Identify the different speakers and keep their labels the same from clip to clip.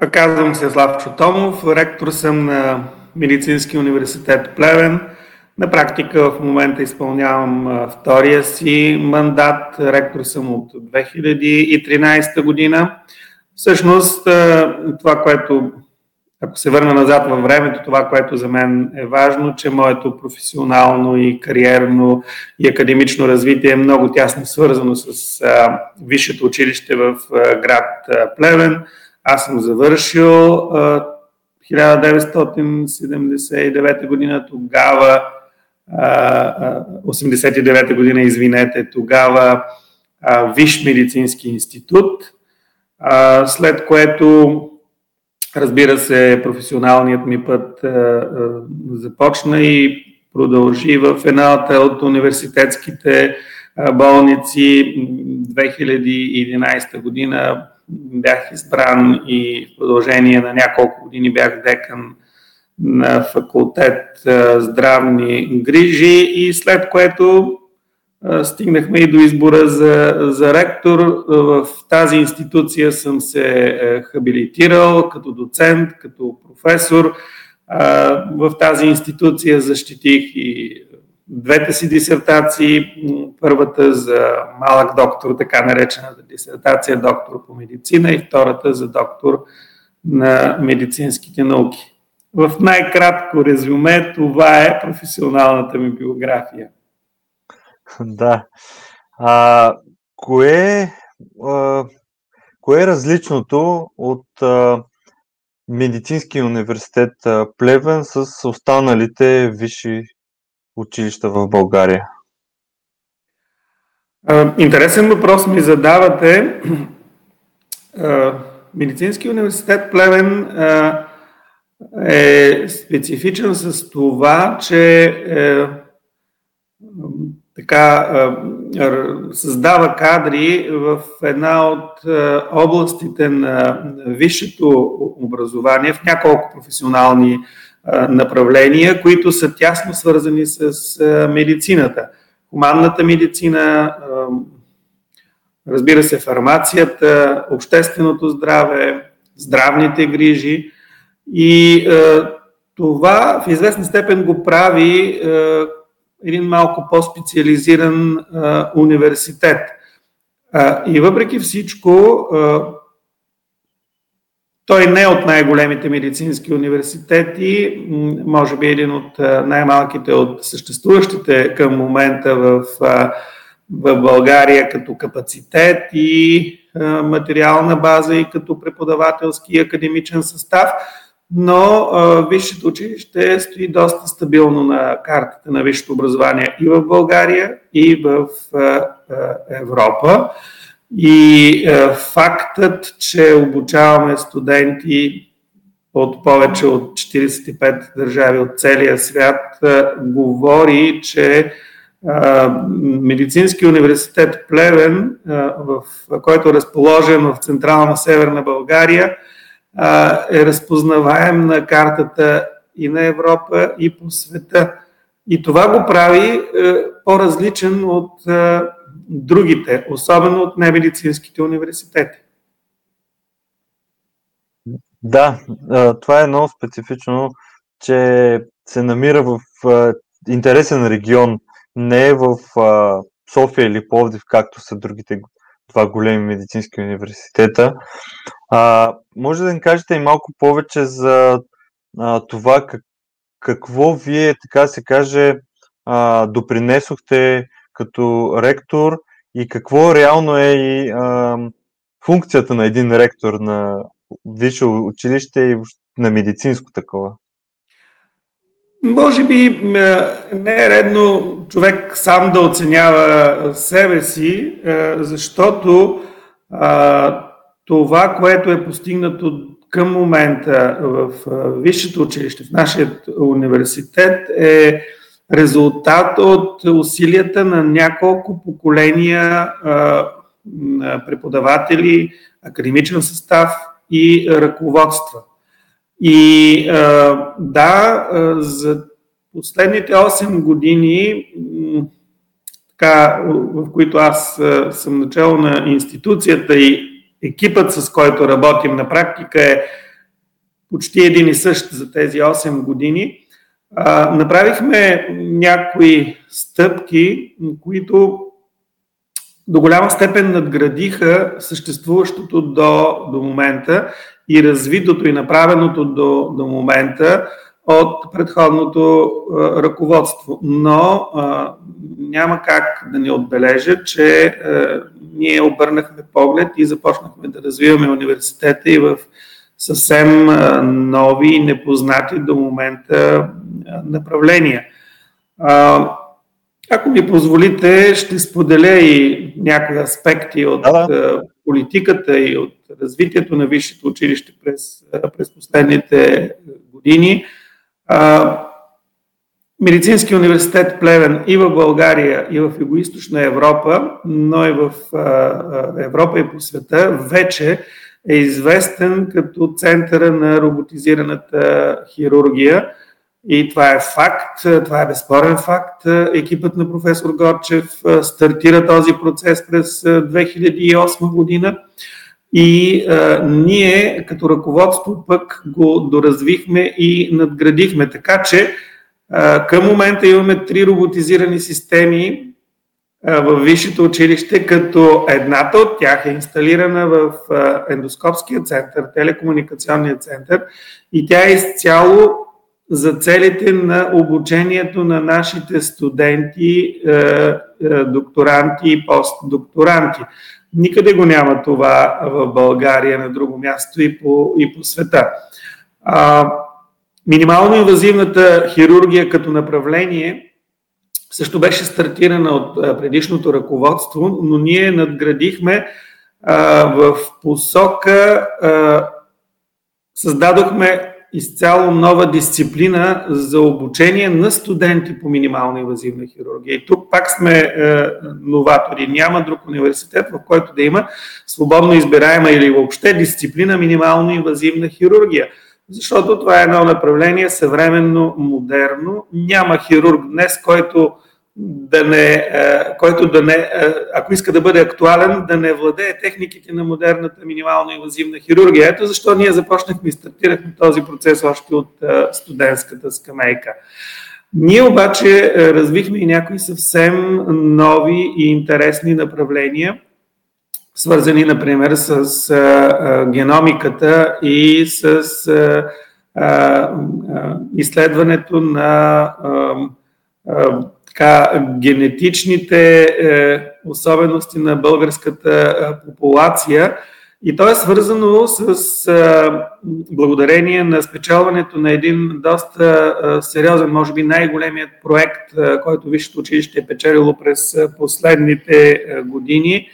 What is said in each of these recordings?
Speaker 1: Казвам се Славчо Томов, ректор съм на Медицински университет Плевен. На практика в момента изпълнявам втория си мандат. Ректор съм от 2013 година. Всъщност, това, което, ако се върна назад във времето, това, което за мен е важно, че моето професионално и кариерно и академично развитие е много тясно свързано с Висшето училище в град Плевен – аз съм завършил 1979 година, тогава 89 година, извинете, тогава Виш медицински институт, след което разбира се професионалният ми път започна и продължи в едната от университетските болници. 2011 година бях избран и в продължение на няколко години бях декан на факултет здравни грижи и след което стигнахме и до избора за, за ректор. В тази институция съм се хабилитирал като доцент, като професор. В тази институция защитих и двете си дисертации. Първата за малък доктор, така наречената дисертация доктор по медицина и втората за доктор на медицинските науки. В най-кратко резюме това е професионалната ми биография.
Speaker 2: Да. А, кое, а, кое е различното от а, Медицинския университет Плевен с останалите висши училища в България?
Speaker 1: Интересен въпрос ми задавате. Медицински университет Плевен е специфичен с това, че е, така създава кадри в една от областите на висшето образование в няколко професионални направления, които са тясно свързани с медицината. Хуманната медицина, разбира се, фармацията, общественото здраве, здравните грижи. И това в известна степен го прави един малко по-специализиран университет. И въпреки всичко, той не е от най-големите медицински университети, може би един от най-малките от съществуващите към момента в, в България като капацитет и материална база и като преподавателски и академичен състав, но висшето училище стои доста стабилно на картата на висшето образование и в България, и в Европа. И е, фактът, че обучаваме студенти от повече от 45 държави от целия свят, е, говори, че е, Медицински университет Плевен, е, в, който е разположен в Централна Северна България, е, е разпознаваем на картата и на Европа, и по света. И това го прави е, по-различен от другите, особено от немедицинските университети.
Speaker 2: Да, това е много специфично, че се намира в интересен регион, не е в София или Пловдив, както са другите два големи медицински университета. А, може да ни кажете и малко повече за а, това как, какво вие, така се каже, а, допринесохте като ректор и какво реално е и а, функцията на един ректор на висше училище и на медицинско такова?
Speaker 1: Може би не е редно човек сам да оценява себе си, защото това, което е постигнато към момента в висшето училище, в нашия университет е резултат от усилията на няколко поколения преподаватели, академичен състав и ръководства. И да, за последните 8 години, така, в които аз съм начало на институцията и екипът, с който работим на практика е почти един и същ за тези 8 години. Направихме някои стъпки, които до голяма степен надградиха съществуващото до, до момента и развитото и направеното до, до момента от предходното а, ръководство. Но а, няма как да не отбележа, че а, ние обърнахме поглед и започнахме да развиваме университета и в съвсем нови и непознати до момента направления. Ако ми позволите, ще споделя и някои аспекти от да, да. политиката и от развитието на висшето училище през, през последните години. Медицински университет Плевен и в България, и в Юго-Источна Европа, но и в Европа и по света вече е известен като центъра на роботизираната хирургия. И това е факт, това е безспорен факт. Екипът на професор Горчев стартира този процес през 2008 година и а, ние като ръководство пък го доразвихме и надградихме. Така че а, към момента имаме три роботизирани системи в Висшето училище, като едната от тях е инсталирана в ендоскопския център, телекомуникационния център и тя е изцяло за целите на обучението на нашите студенти, докторанти и постдокторанти. Никъде го няма това в България, на друго място и по, и по света. А, минимално инвазивната хирургия като направление също беше стартирана от предишното ръководство, но ние надградихме в посока, създадохме изцяло нова дисциплина за обучение на студенти по минимална инвазивна хирургия. И тук пак сме новатори. Няма друг университет, в който да има свободно избираема или въобще дисциплина минимално инвазивна хирургия. Защото това е едно направление съвременно, модерно. Няма хирург днес, който да не, е, който да не, е, ако иска да бъде актуален, да не владее техниките на модерната минимална инвазивна хирургия. Ето защо ние започнахме и стартирахме този процес още от е, студентската скамейка. Ние обаче развихме и някои съвсем нови и интересни направления, свързани, например, с геномиката и с изследването на така, генетичните е, особености на българската популация. И то е свързано с е, благодарение на спечелването на един доста е, сериозен, може би най-големият проект, е, който Висшето училище е печелило през последните е, години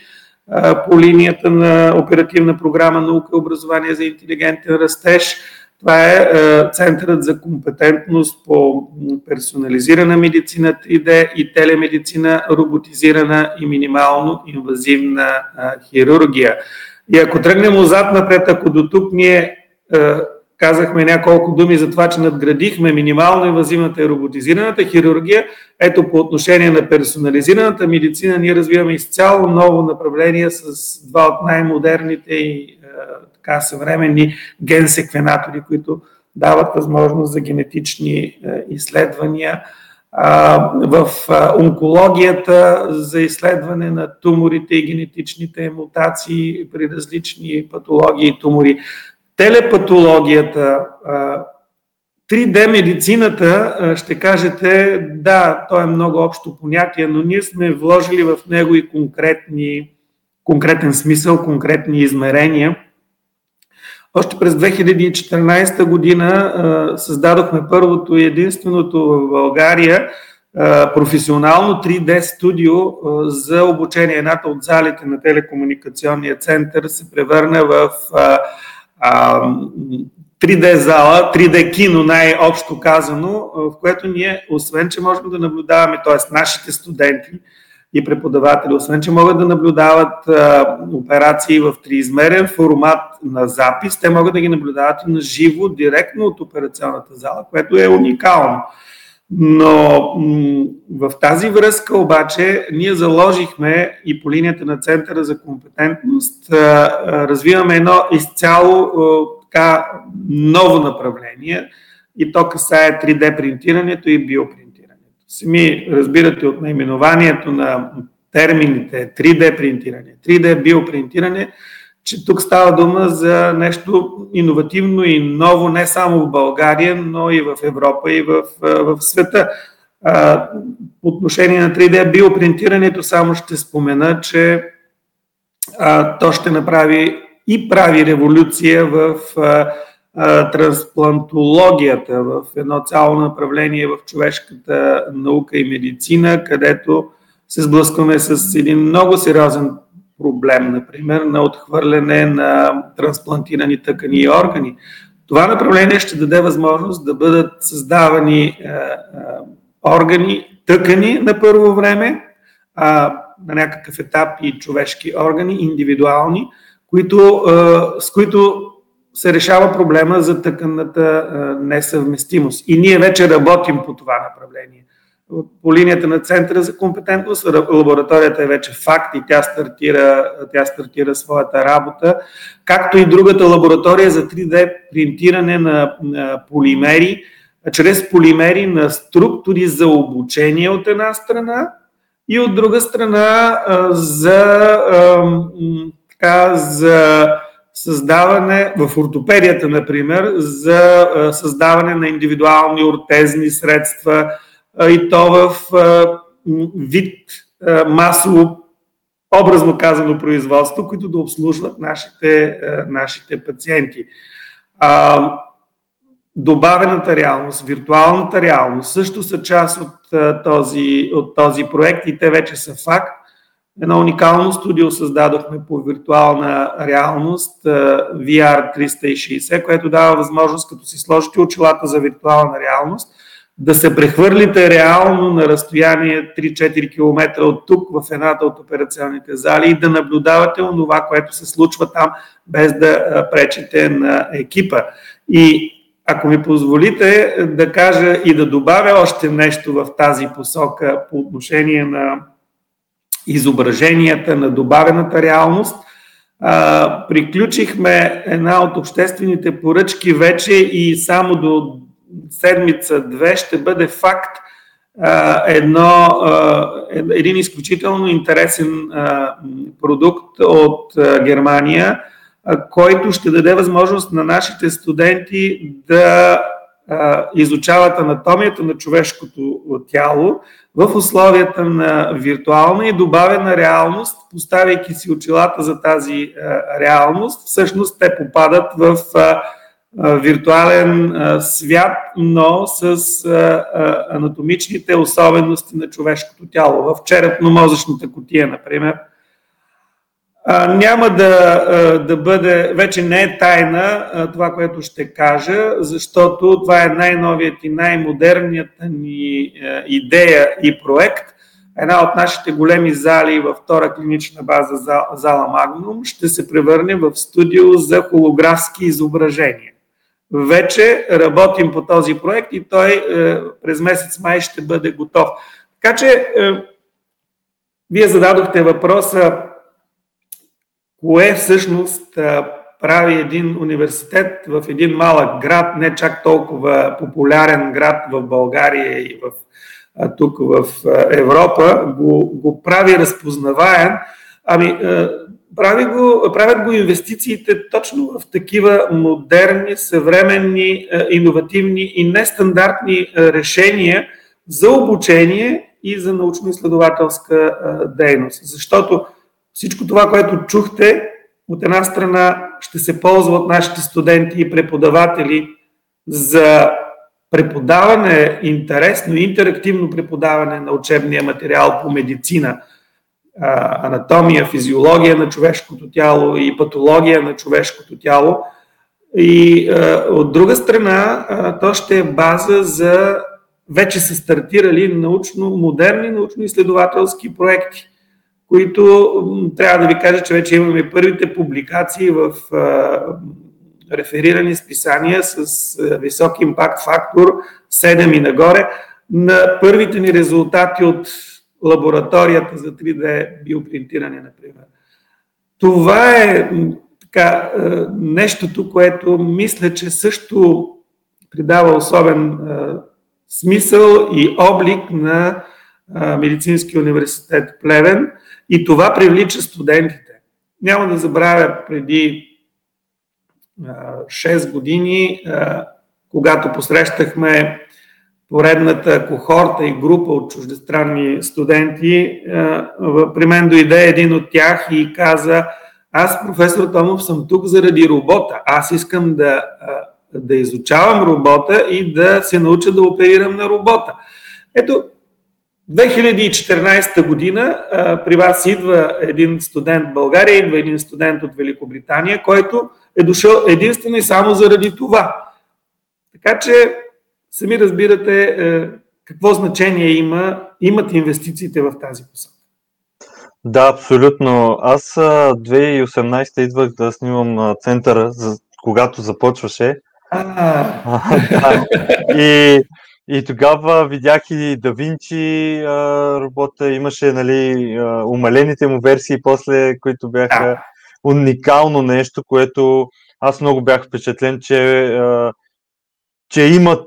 Speaker 1: по линията на оперативна програма Наука и образование за интелигентен растеж – това е, Центърът за компетентност по персонализирана медицина 3D и телемедицина, роботизирана и минимално инвазивна хирургия. И ако тръгнем отзад напред, ако до тук ние казахме няколко думи за това, че надградихме минимално инвазивната и роботизираната хирургия, ето по отношение на персонализираната медицина ние развиваме изцяло ново направление с два от най-модерните и така съвременни генсеквенатори, които дават възможност за генетични е, изследвания. В онкологията за изследване на туморите и генетичните мутации при различни патологии и тумори. Телепатологията, 3D медицината, ще кажете, да, то е много общо понятие, но ние сме вложили в него и конкретни, конкретен смисъл, конкретни измерения – още през 2014 година създадохме първото и единственото в България професионално 3D студио за обучение. Едната от залите на телекомуникационния център се превърна в 3D зала, 3D кино най-общо казано, в което ние, освен че можем да наблюдаваме, т.е. нашите студенти, и преподаватели, освен че могат да наблюдават а, операции в триизмерен формат на запис, те могат да ги наблюдават и на живо, директно от операционната зала, което е уникално. Но в тази връзка обаче ние заложихме и по линията на Центъра за компетентност развиваме едно изцяло така ново направление и то касае 3D принтирането и биопринтирането. Сами разбирате от наименованието на термините 3D принтиране, 3D биопринтиране, че тук става дума за нещо иновативно и ново не само в България, но и в Европа и в, в света. По отношение на 3D биопринтирането само ще спомена, че то ще направи и прави революция в трансплантологията, в едно цяло направление в човешката наука и медицина, където се сблъскваме с един много сериозен проблем, например, на отхвърляне на трансплантирани тъкани и органи. Това направление ще даде възможност да бъдат създавани е, е, органи, тъкани на първо време, а, на някакъв етап и човешки органи, индивидуални, които, е, с които се решава проблема за тъканната несъвместимост. И ние вече работим по това направление по линията на Центъра за компетентност. Лабораторията е вече факт и тя стартира, тя стартира своята работа, както и другата лаборатория за 3D принтиране на, на полимери, чрез полимери на структури за обучение от една страна и от друга страна за, така, за създаване, в ортопедията, например, за създаване на индивидуални ортезни средства, и то в вид масово, образно казано производство, които да обслужват нашите, нашите пациенти. Добавената реалност, виртуалната реалност също са част от този, от този проект и те вече са факт. Едно уникално студио създадохме по виртуална реалност VR 360, което дава възможност, като си сложите очилата за виртуална реалност, да се прехвърлите реално на разстояние 3-4 км от тук в едната от операционните зали и да наблюдавате онова, което се случва там, без да пречите на екипа. И ако ми позволите да кажа и да добавя още нещо в тази посока по отношение на изображенията на добавената реалност, приключихме една от обществените поръчки вече и само до седмица-две ще бъде факт едно, един изключително интересен продукт от Германия, който ще даде възможност на нашите студенти да изучават анатомията на човешкото тяло в условията на виртуална и добавена реалност, поставяйки си очилата за тази реалност, всъщност те попадат в виртуален свят, но с анатомичните особености на човешкото тяло. В черепно-мозъчната котия, например, няма да, да бъде, вече не е тайна това, което ще кажа, защото това е най-новият и най-модерният ни идея и проект. Една от нашите големи зали във втора клинична база, зала Магнум, ще се превърне в студио за холографски изображения вече работим по този проект и той е, през месец май ще бъде готов. Така че, е, вие зададохте въпроса, кое всъщност е, прави един университет в един малък град, не чак толкова популярен град в България и в, тук в Европа, го, го прави разпознаваем. Ами, прави го, правят го инвестициите точно в такива модерни, съвременни, е, иновативни и нестандартни е, решения за обучение и за научно-изследователска е, дейност. Защото всичко това, което чухте, от една страна ще се ползва от нашите студенти и преподаватели за преподаване, интересно и интерактивно преподаване на учебния материал по медицина – анатомия, физиология на човешкото тяло и патология на човешкото тяло. И от друга страна, то ще е база за вече са стартирали научно, модерни научно-изследователски проекти, които трябва да ви кажа, че вече имаме първите публикации в реферирани списания с висок импакт фактор 7 и нагоре, на първите ни резултати от лабораторията за 3D биопринтиране, например. Това е така, нещото, което мисля, че също придава особен смисъл и облик на Медицинския университет Плевен и това привлича студентите. Няма да забравя преди 6 години, когато посрещахме поредната кохорта и група от чуждестранни студенти, при мен дойде един от тях и каза, аз, професор Томов, съм тук заради робота. Аз искам да, да изучавам робота и да се науча да оперирам на робота. Ето, 2014 година при вас идва един студент в България, идва един студент от Великобритания, който е дошъл единствено и само заради това. Така че сами разбирате е, какво значение има, имат инвестициите в тази посока.
Speaker 2: Да, абсолютно. Аз 2018 идвах да снимам центъра, за, когато започваше. да. И, и тогава видях и Да Винчи работа, имаше нали, умалените му версии после, които бяха уникално нещо, което аз много бях впечатлен, че, че има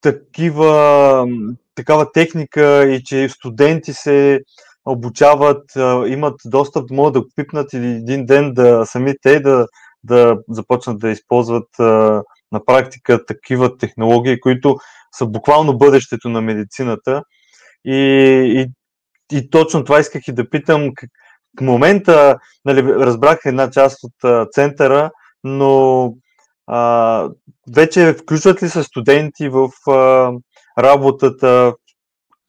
Speaker 2: такива, такава техника и че студенти се обучават, имат достъп, могат да го пипнат или един ден да сами те да, да започнат да използват на практика такива технологии, които са буквално бъдещето на медицината. И, и, и точно това исках и да питам. В момента нали, разбрах една част от центъра, но а, вече включват ли се студенти в а, работата,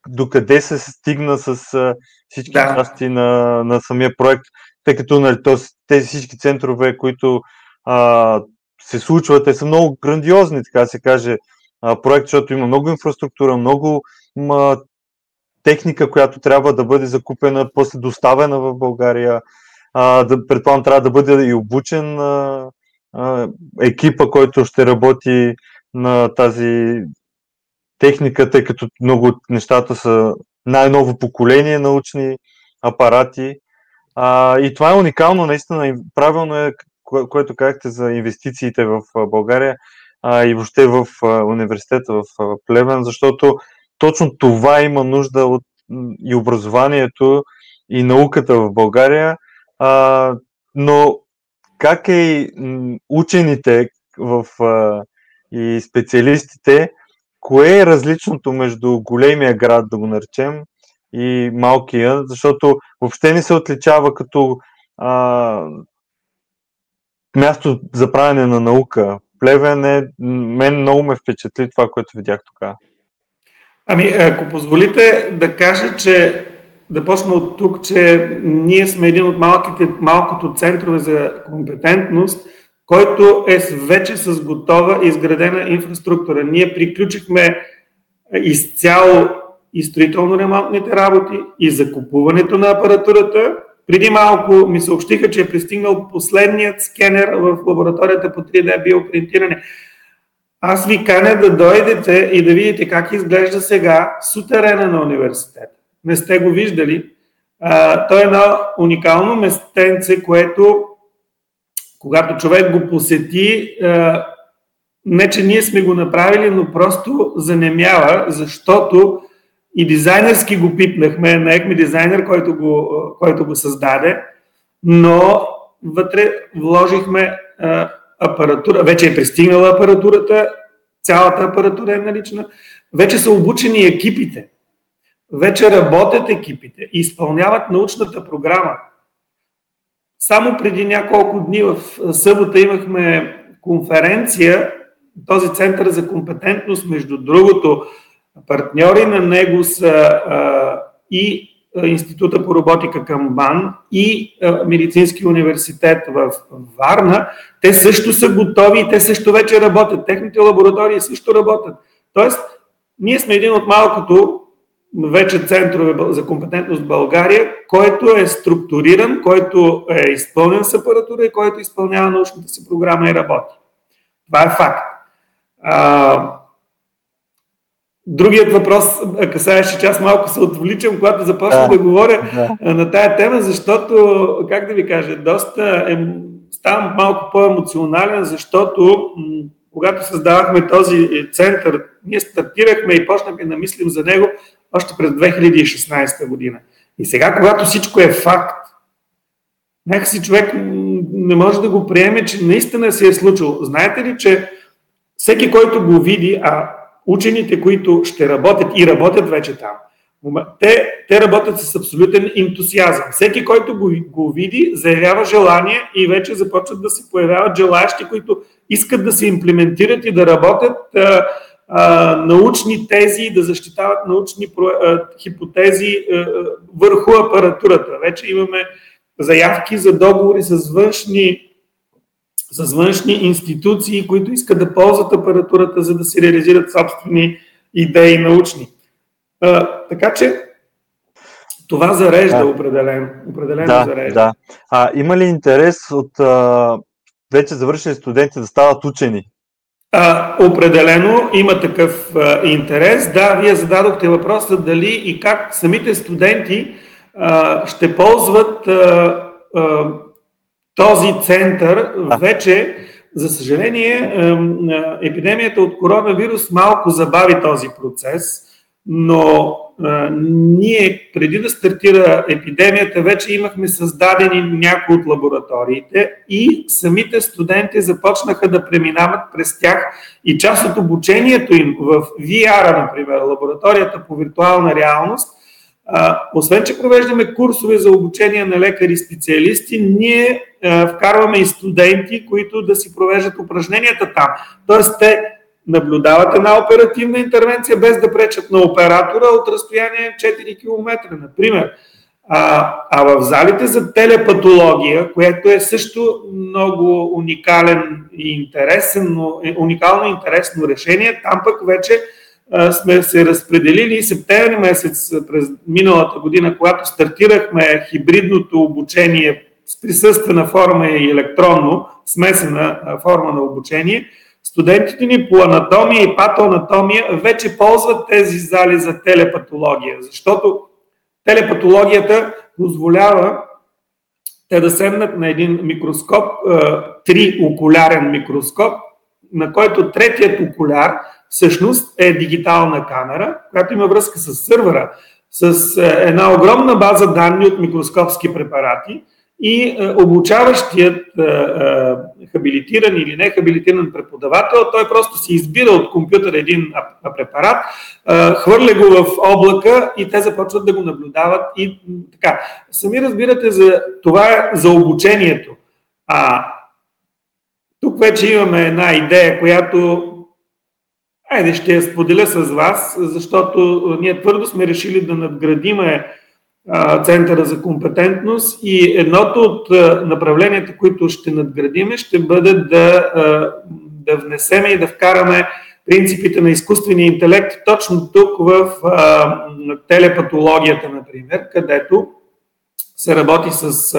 Speaker 2: докъде се стигна с а, всички да. части на, на самия проект, тъй като нали, тези всички центрове, които а, се случват, те са много грандиозни, така се каже, а, проект, защото има много инфраструктура, много ма, техника, която трябва да бъде закупена, после доставена в България. А, да, предполагам, трябва да бъде и обучен а, екипа, който ще работи на тази техника, тъй като много от нещата са най-ново поколение научни апарати. А, и това е уникално, наистина. Правилно е, което казахте за инвестициите в България а, и въобще в университета в Плевен, защото точно това има нужда от и образованието и науката в България. А, но как е учените в, а, и специалистите, кое е различното между големия град, да го наречем, и малкия, защото въобще не се отличава като а, място за правене на наука. Плевен е, мен много ме впечатли това, което видях тогава.
Speaker 1: Ами, ако позволите да кажа, че да почна от тук, че ние сме един от малките, малкото центрове за компетентност, който е вече с готова изградена инфраструктура. Ние приключихме изцяло и строително-ремонтните работи, и закупуването на апаратурата. Преди малко ми съобщиха, че е пристигнал последният скенер в лабораторията по 3D биопринтиране. Аз ви каня да дойдете и да видите как изглежда сега сутерена на университета. Не сте го виждали. А, той е едно уникално местенце, което когато човек го посети, а, не че ние сме го направили, но просто занемява, защото и дизайнерски го пипнахме, наехме дизайнер, който го, който го създаде, но вътре вложихме апаратура, вече е пристигнала апаратурата, цялата апаратура е налична, вече са обучени екипите, вече работят екипите изпълняват научната програма. Само преди няколко дни в събота имахме конференция, този център за компетентност, между другото, партньори на него са а, и Института по роботика към БАН и Медицински университет в Варна, те също са готови и те също вече работят. Техните лаборатории също работят. Тоест, ние сме един от малкото вече центрове за компетентност в България, който е структуриран, който е изпълнен с апаратура и който изпълнява научната си програма и работи. Това е факт. А, Другият въпрос касаеше, че аз малко се отвличам, когато започна да, да говоря да. на тая тема, защото, как да ви кажа, доста е, ставам малко по-емоционален, защото когато създавахме този център, ние стартирахме и почнахме да мислим за него още през 2016 година. И сега, когато всичко е факт, някакси човек не може да го приеме, че наистина се е случило. Знаете ли, че всеки, който го види, а учените, които ще работят и работят вече там, те, те работят с абсолютен ентусиазъм. Всеки, който го, го види, заявява желание и вече започват да се появяват желаящи, които искат да се имплементират и да работят а, научни тези, да защитават научни а, хипотези а, върху апаратурата. Вече имаме заявки за договори с външни, с външни институции, които искат да ползват апаратурата, за да се реализират собствени идеи научни. А, така че това зарежда да. определено. определено
Speaker 2: да,
Speaker 1: зарежда.
Speaker 2: Да. А, има ли интерес от а, вече завършени студенти да стават учени?
Speaker 1: А, определено има такъв а, интерес. Да, вие зададохте въпроса дали и как самите студенти а, ще ползват а, а, този център. Вече, за съжаление, епидемията от коронавирус малко забави този процес но а, ние преди да стартира епидемията вече имахме създадени някои от лабораториите и самите студенти започнаха да преминават през тях и част от обучението им в VR, например, лабораторията по виртуална реалност, а, освен, че провеждаме курсове за обучение на лекари специалисти, ние а, вкарваме и студенти, които да си провеждат упражненията там. Тоест, те наблюдават една оперативна интервенция без да пречат на оператора от разстояние 4 км, например. А, а в залите за телепатология, което е също много уникален и интересен, е уникално интересно решение, там пък вече а, сме се разпределили и септември месец през миналата година, когато стартирахме хибридното обучение с присъствена форма и електронно, смесена форма на обучение – Студентите ни по анатомия и патоанатомия вече ползват тези зали за телепатология, защото телепатологията позволява те да седнат на един микроскоп, три окулярен микроскоп, на който третият окуляр всъщност е дигитална камера, която има връзка с сървъра, с една огромна база данни от микроскопски препарати – и е, обучаващият е, е, хабилитиран или нехабилитиран преподавател, той просто си избира от компютъра един препарат, хвърля го в облака и те започват да го наблюдават и така. Сами разбирате за това за обучението. А тук вече имаме една идея, която Айде, ще я споделя с вас, защото ние твърдо сме решили да надградиме Центъра за компетентност и едното от направленията, които ще надградиме, ще бъде да, да внесеме и да вкараме принципите на изкуствения интелект точно тук в телепатологията, например, където се работи с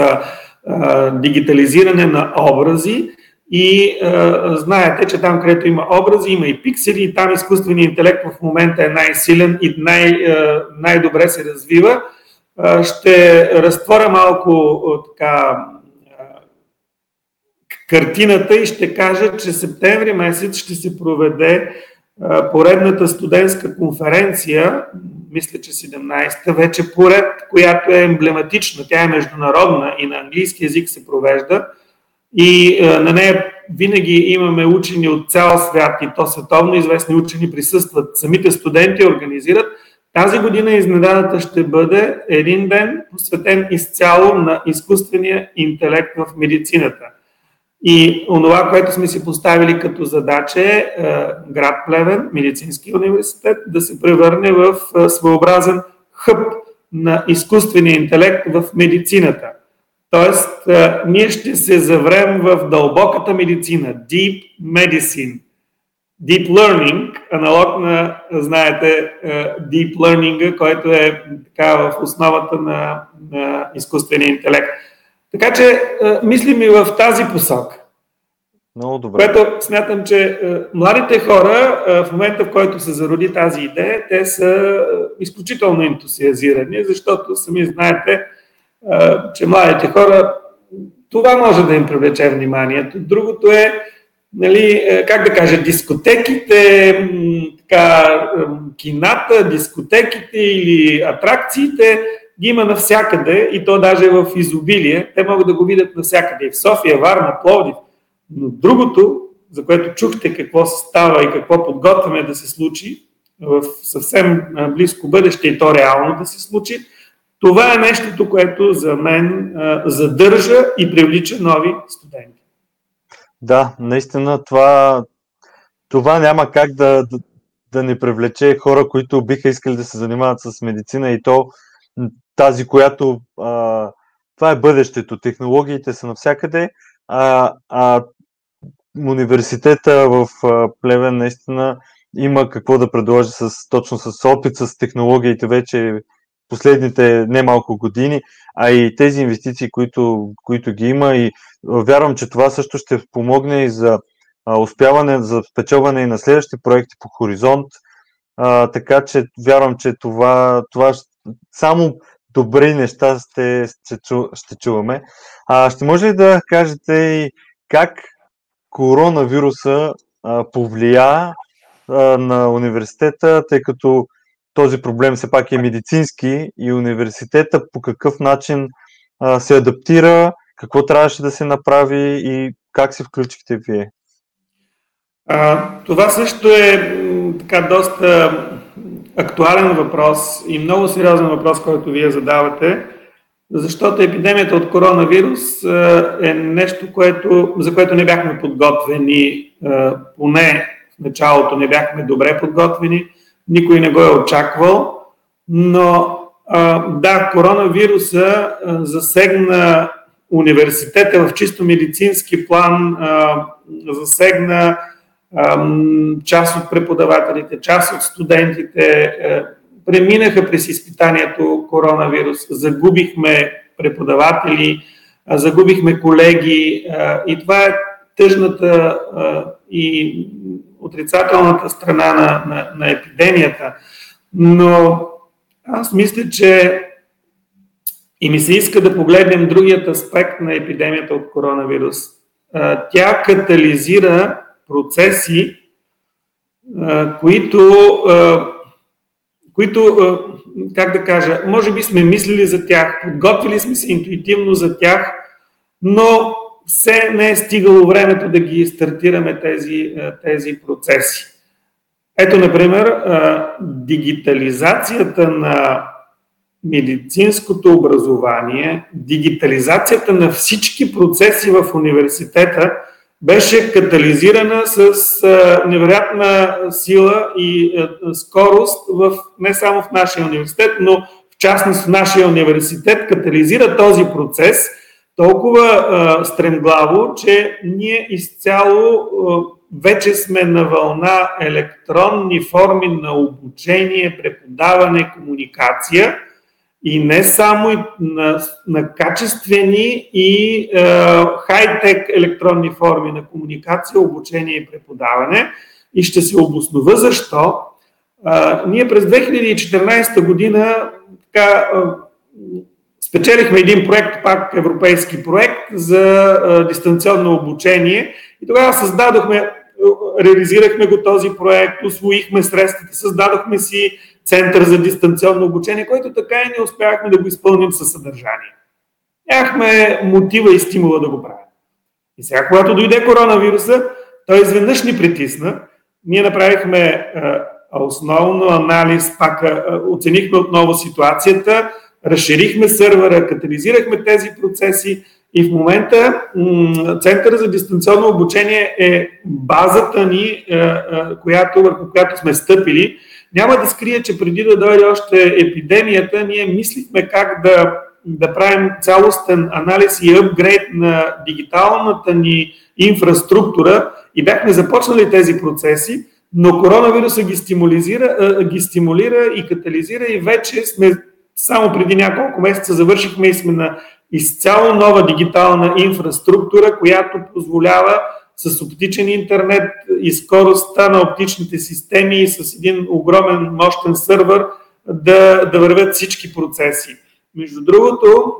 Speaker 1: дигитализиране на образи и а, знаете, че там, където има образи, има и пиксели, и там изкуственият интелект в момента е най-силен и най- най-добре се развива ще разтворя малко така картината и ще кажа, че септември месец ще се проведе поредната студентска конференция, мисля, че 17-та, вече поред, която е емблематична, тя е международна и на английски язик се провежда. И на нея винаги имаме учени от цял свят и то световно. Известни учени присъстват, самите студенти организират – тази година изненадата ще бъде един ден посветен изцяло на изкуствения интелект в медицината. И онова, което сме си поставили като задача е, е град Плевен, медицински университет, да се превърне в е, своеобразен хъб на изкуствения интелект в медицината. Тоест, е, ние ще се заврем в дълбоката медицина, deep medicine – Deep Learning, аналог на, знаете, е, Deep Learning, който е така в основата на, на изкуствения интелект. Така че е, мислим и в тази посока.
Speaker 2: Много добре.
Speaker 1: Което смятам, че е, младите хора в момента, в който се зароди тази идея, те са изключително ентусиазирани, защото сами знаете, че младите хора това може да им привлече вниманието. Другото е, нали, е, как да кажа, дискотеките, така, кината, дискотеките или атракциите ги има навсякъде и то даже в изобилие. Те могат да го видят навсякъде. И в София, Варна, Пловдив. Но другото, за което чухте какво става и какво подготвяме да се случи в съвсем близко бъдеще и то реално да се случи, това е нещото, което за мен задържа и привлича нови студенти.
Speaker 2: Да, наистина това, това няма как да, да, да не привлече хора, които биха искали да се занимават с медицина и то тази, която а, това е бъдещето. Технологиите са навсякъде, а, а университета в Плевен наистина има какво да предложи с, точно с опит с технологиите вече последните немалко години, а и тези инвестиции, които, които ги има и вярвам, че това също ще помогне и за успяване, за спечелване и на следващи проекти по Хоризонт, а, така че вярвам, че това, това само добри неща ще, ще, чу, ще чуваме. А, ще може ли да кажете и как коронавируса а, повлия а, на университета, тъй като този проблем все пак е медицински и университета по какъв начин а, се адаптира, какво трябваше да се направи и как се включихте вие?
Speaker 1: А, това също е така доста актуален въпрос и много сериозен въпрос, който вие задавате, защото епидемията от коронавирус е нещо, което, за което не бяхме подготвени, поне в началото не бяхме добре подготвени никой не го е очаквал, но да, коронавируса засегна университета в чисто медицински план, засегна част от преподавателите, част от студентите, преминаха през изпитанието коронавирус, загубихме преподаватели, загубихме колеги и това е тъжната и отрицателната страна на, на, на епидемията. Но аз мисля, че и ми се иска да погледнем другият аспект на епидемията от коронавирус. Тя катализира процеси, които, които, как да кажа, може би сме мислили за тях, подготвили сме се интуитивно за тях, но все не е стигало времето да ги стартираме тези, е, тези процеси. Ето, например, е, дигитализацията на медицинското образование, дигитализацията на всички процеси в университета беше катализирана с е, невероятна сила и скорост в, не само в нашия университет, но в частност в нашия университет катализира този процес – толкова а, стремглаво, че ние изцяло а, вече сме на вълна електронни форми на обучение, преподаване, комуникация и не само на, на качествени и хай-тек електронни форми на комуникация, обучение и преподаване. И ще се обоснова защо. А, ние през 2014 година така, Спечелихме един проект, пак европейски проект за а, дистанционно обучение и тогава създадохме, реализирахме го този проект, освоихме средствата, създадохме си център за дистанционно обучение, който така и не успяхме да го изпълним със съдържание. Нямахме мотива и стимула да го правим. И сега, когато дойде коронавируса, той изведнъж ни притисна. Ние направихме а, основно анализ, пак а, оценихме отново ситуацията, разширихме сървъра, катализирахме тези процеси и в момента Центъра за дистанционно обучение е базата ни, е, е, която, върху която сме стъпили. Няма да скрия, че преди да дойде още епидемията, ние мислихме как да, да правим цялостен анализ и апгрейд на дигиталната ни инфраструктура и бяхме започнали тези процеси, но коронавируса ги, е, ги стимулира и катализира и вече сме само преди няколко месеца завършихме и сме на изцяло нова дигитална инфраструктура, която позволява с оптичен интернет и скоростта на оптичните системи с един огромен мощен сървър да, да вървят всички процеси. Между другото,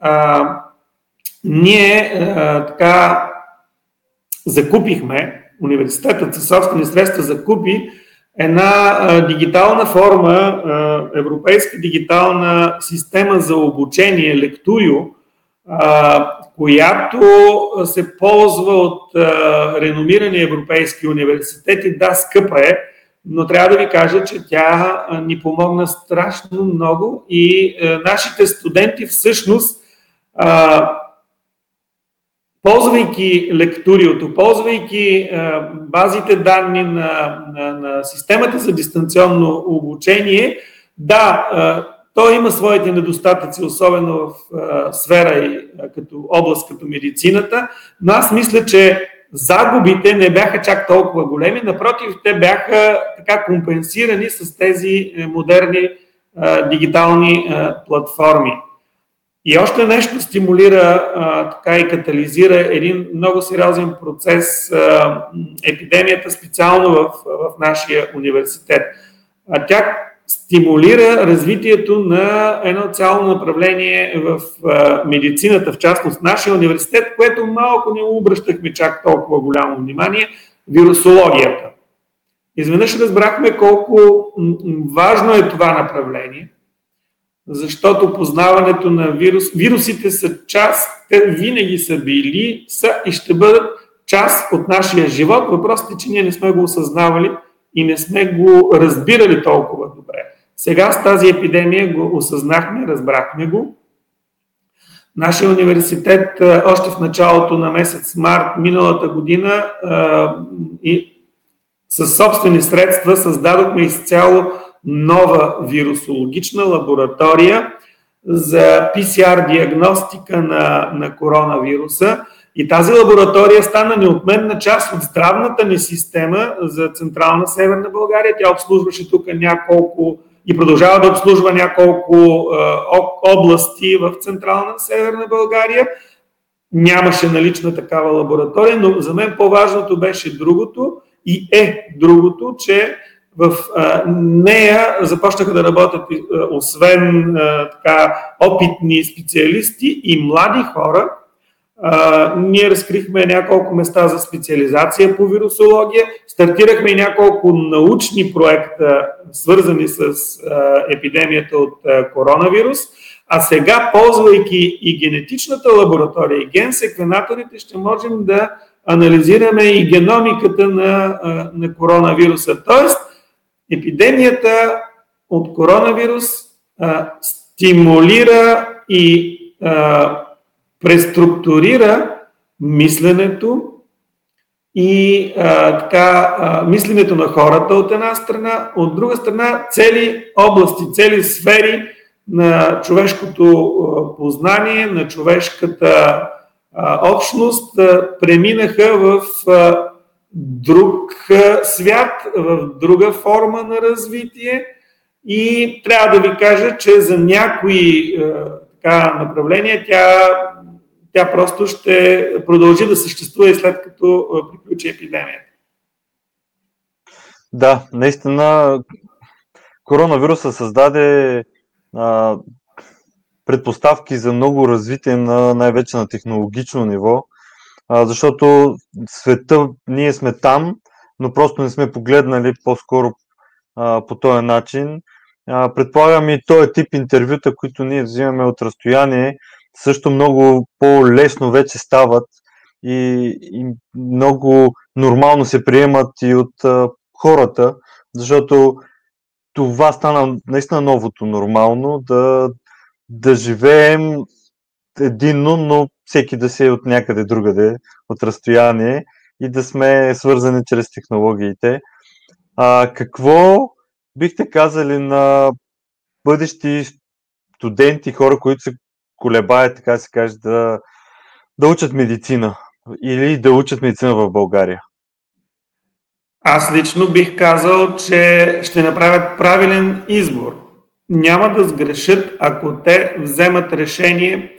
Speaker 1: а, ние а, така закупихме, университетът със собствени средства закупи една дигитална форма, европейска дигитална система за обучение, лектурио, която се ползва от реномирани европейски университети. Да, скъпа е, но трябва да ви кажа, че тя ни помогна страшно много и нашите студенти всъщност ползвайки лекториото, ползвайки базите данни на, на, на системата за дистанционно обучение, да, то има своите недостатъци, особено в сфера и а, като област, като медицината, но аз мисля, че загубите не бяха чак толкова големи, напротив, те бяха така компенсирани с тези е, модерни дигитални платформи. И още нещо стимулира така и катализира един много сериозен процес, епидемията специално в, в нашия университет. Тя стимулира развитието на едно цяло направление в медицината, в частност нашия университет, което малко не обръщахме чак толкова голямо внимание вирусологията. Изведнъж разбрахме колко важно е това направление защото познаването на вирус, вирусите са част, те винаги са били, са и ще бъдат част от нашия живот. Въпросът е, че ние не сме го осъзнавали и не сме го разбирали толкова добре. Сега с тази епидемия го осъзнахме, разбрахме го. Нашия университет още в началото на месец март миналата година и със собствени средства създадохме изцяло нова вирусологична лаборатория за PCR диагностика на, на коронавируса. И тази лаборатория стана неотменна част от здравната ни система за Централна Северна България. Тя обслужваше тук няколко и продължава да обслужва няколко е, области в Централна Северна България. Нямаше налична такава лаборатория, но за мен по-важното беше другото и е другото, че в нея започнаха да работят, освен така, опитни специалисти и млади хора. Ние разкрихме няколко места за специализация по вирусология, стартирахме няколко научни проекта, свързани с епидемията от коронавирус. А сега, ползвайки и генетичната лаборатория, и генсеквенаторите, ще можем да анализираме и геномиката на, на коронавируса. Тоест, епидемията от коронавирус а, стимулира и а, преструктурира мисленето и а, така, а, мисленето на хората от една страна, от друга страна цели области, цели сфери на човешкото а, познание, на човешката а, общност а, преминаха в а, друг свят, в друга форма на развитие и трябва да ви кажа, че за някои така, направления тя, тя просто ще продължи да съществува и след като приключи епидемията.
Speaker 2: Да, наистина коронавируса създаде а, предпоставки за много развитие на най-вече на технологично ниво а, защото света, ние сме там, но просто не сме погледнали по-скоро а, по този начин. А, предполагам и този тип интервюта, които ние взимаме от разстояние, също много по-лесно вече стават и, и много нормално се приемат и от а, хората, защото това стана наистина новото нормално, да, да живеем единно, но всеки да се е от някъде другаде, от разстояние и да сме свързани чрез технологиите. А, какво бихте казали на бъдещи студенти, хора, които се колебаят, така се каже, да, да учат медицина или да учат медицина в България?
Speaker 1: Аз лично бих казал, че ще направят правилен избор. Няма да сгрешат, ако те вземат решение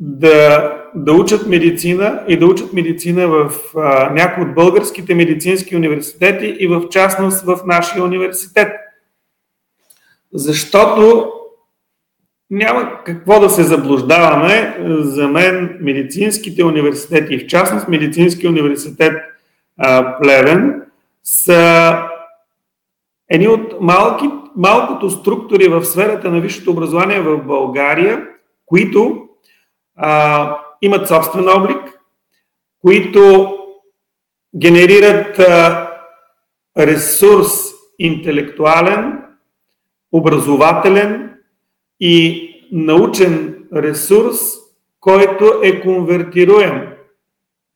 Speaker 1: да да учат медицина и да учат медицина в а, някои от българските медицински университети и в частност в нашия университет. Защото няма какво да се заблуждаваме. За мен медицинските университети, в частност медицински университет а, Плевен, са едни от малки, малкото структури в сферата на висшето образование в България, които а, имат собствен облик, които генерират ресурс интелектуален, образователен и научен ресурс, който е конвертируем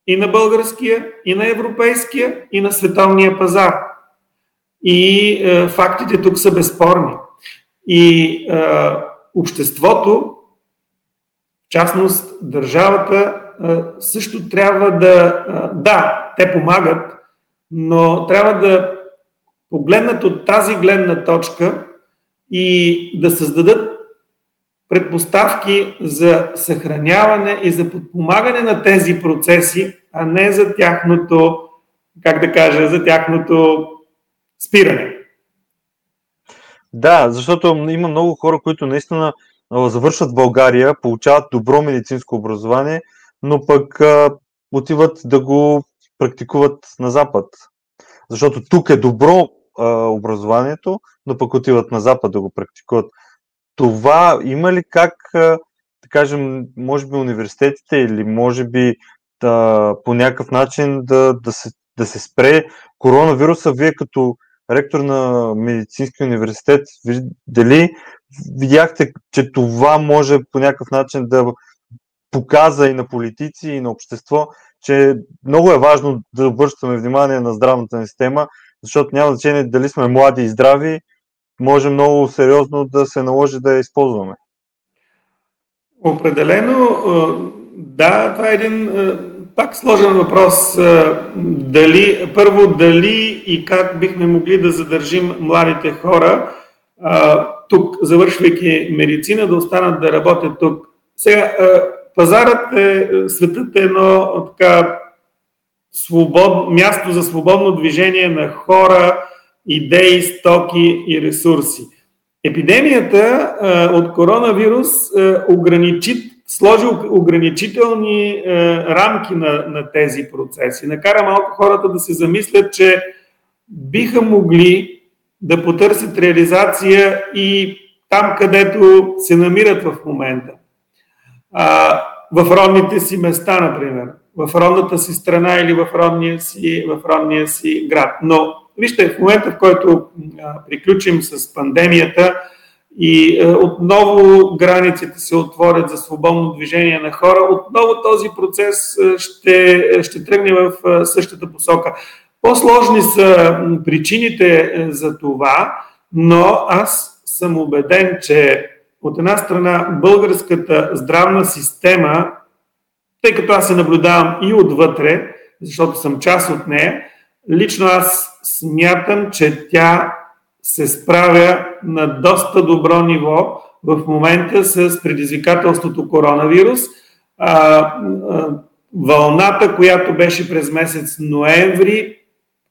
Speaker 1: и на българския, и на европейския, и на световния пазар. И е, фактите тук са безспорни. И е, обществото, частност държавата, също трябва да. Да, те помагат, но трябва да погледнат от тази гледна точка и да създадат предпоставки за съхраняване и за подпомагане на тези процеси, а не за тяхното, как да кажа, за тяхното спиране.
Speaker 2: Да, защото има много хора, които наистина завършват в България, получават добро медицинско образование, но пък отиват да го практикуват на Запад. Защото тук е добро образованието, но пък отиват на Запад да го практикуват това има ли как, да кажем, може би университетите или може би да, по някакъв начин да, да, се, да се спре коронавируса? Вие като ректор на медицински университет, дали видяхте, че това може по някакъв начин да показа и на политици, и на общество, че много е важно да обръщаме внимание на здравната ни система, защото няма значение дали сме млади и здрави, може много сериозно да се наложи да я използваме.
Speaker 1: Определено, да, това е един пак сложен въпрос. Дали, първо, дали и как бихме могли да задържим младите хора тук, завършвайки медицина, да останат да работят тук. Сега, пазарът е, светът е едно така свобод, място за свободно движение на хора, идеи, стоки и ресурси. Епидемията а, от коронавирус а, ограничи, сложи ограничителни а, рамки на, на тези процеси. Накара малко хората да се замислят, че биха могли да потърсят реализация и там, където се намират в момента. А, в родните си места, например, в родната си страна или в родния си, в родния си град. Но Вижте, в момента, в който приключим с пандемията и отново границите се отворят за свободно движение на хора, отново този процес ще, ще тръгне в същата посока. По-сложни са причините за това, но аз съм убеден, че от една страна българската здравна система, тъй като аз се наблюдавам и отвътре, защото съм част от нея, лично аз смятам, че тя се справя на доста добро ниво в момента с предизвикателството коронавирус. Вълната, която беше през месец ноември,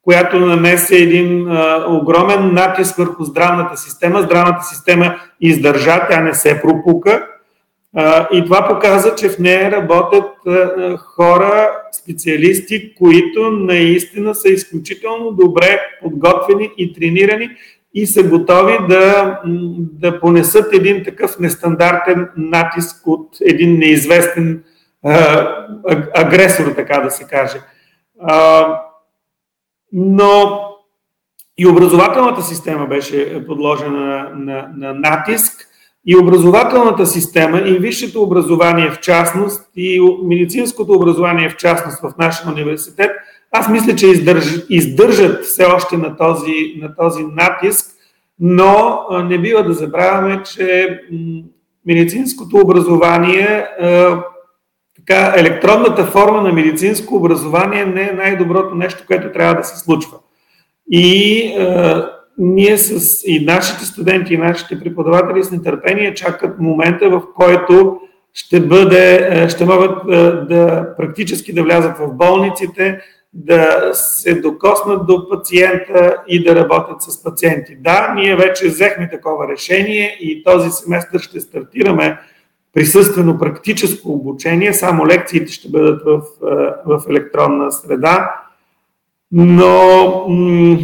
Speaker 1: която нанесе един а, огромен натиск върху здравната система. Здравната система издържа, тя не се пропука. И това показва, че в нея работят хора, специалисти, които наистина са изключително добре подготвени и тренирани и са готови да, да понесат един такъв нестандартен натиск от един неизвестен агресор, така да се каже. Но и образователната система беше подложена на, на, на натиск. И образователната система, и висшето образование в частност, и медицинското образование в частност в нашия университет, аз мисля, че издърж, издържат все още на този, на този натиск, но не бива да забравяме, че медицинското образование, така, електронната форма на медицинско образование не е най-доброто нещо, което трябва да се случва. И ние с и нашите студенти, и нашите преподаватели с нетърпение чакат момента, в който ще, бъде, ще могат да практически да влязат в болниците, да се докоснат до пациента и да работят с пациенти. Да, ние вече взехме такова решение и този семестър ще стартираме присъствено практическо обучение, само лекциите ще бъдат в, в електронна среда, но м-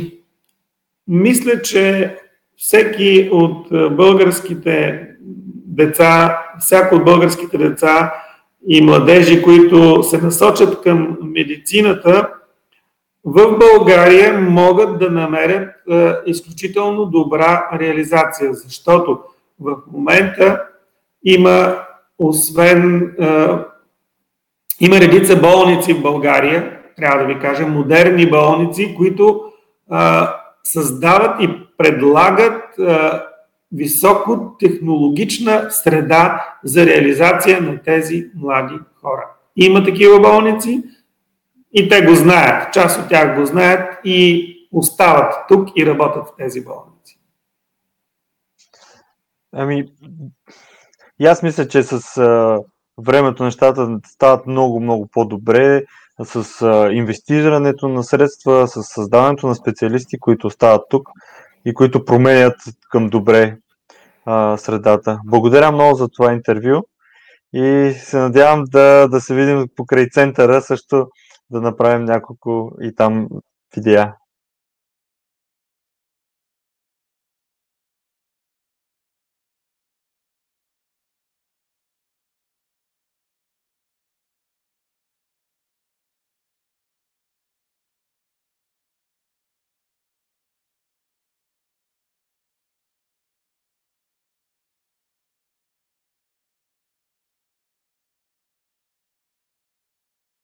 Speaker 1: мисля, че всеки от българските деца, всяко от българските деца и младежи, които се насочат към медицината, в България могат да намерят е, изключително добра реализация, защото в момента има освен е, има редица болници в България, трябва да ви кажа, модерни болници, които е, създават и предлагат е, високотехнологична среда за реализация на тези млади хора. Има такива болници, и те го знаят. Част от тях го знаят и остават тук и работят в тези болници.
Speaker 2: Ами, и аз мисля, че с а, времето нещата стават много, много по-добре с а, инвестирането на средства, с създаването на специалисти, които остават тук и които променят към добре а, средата. Благодаря много за това интервю и се надявам да, да се видим покрай центъра също да направим няколко и там видеа.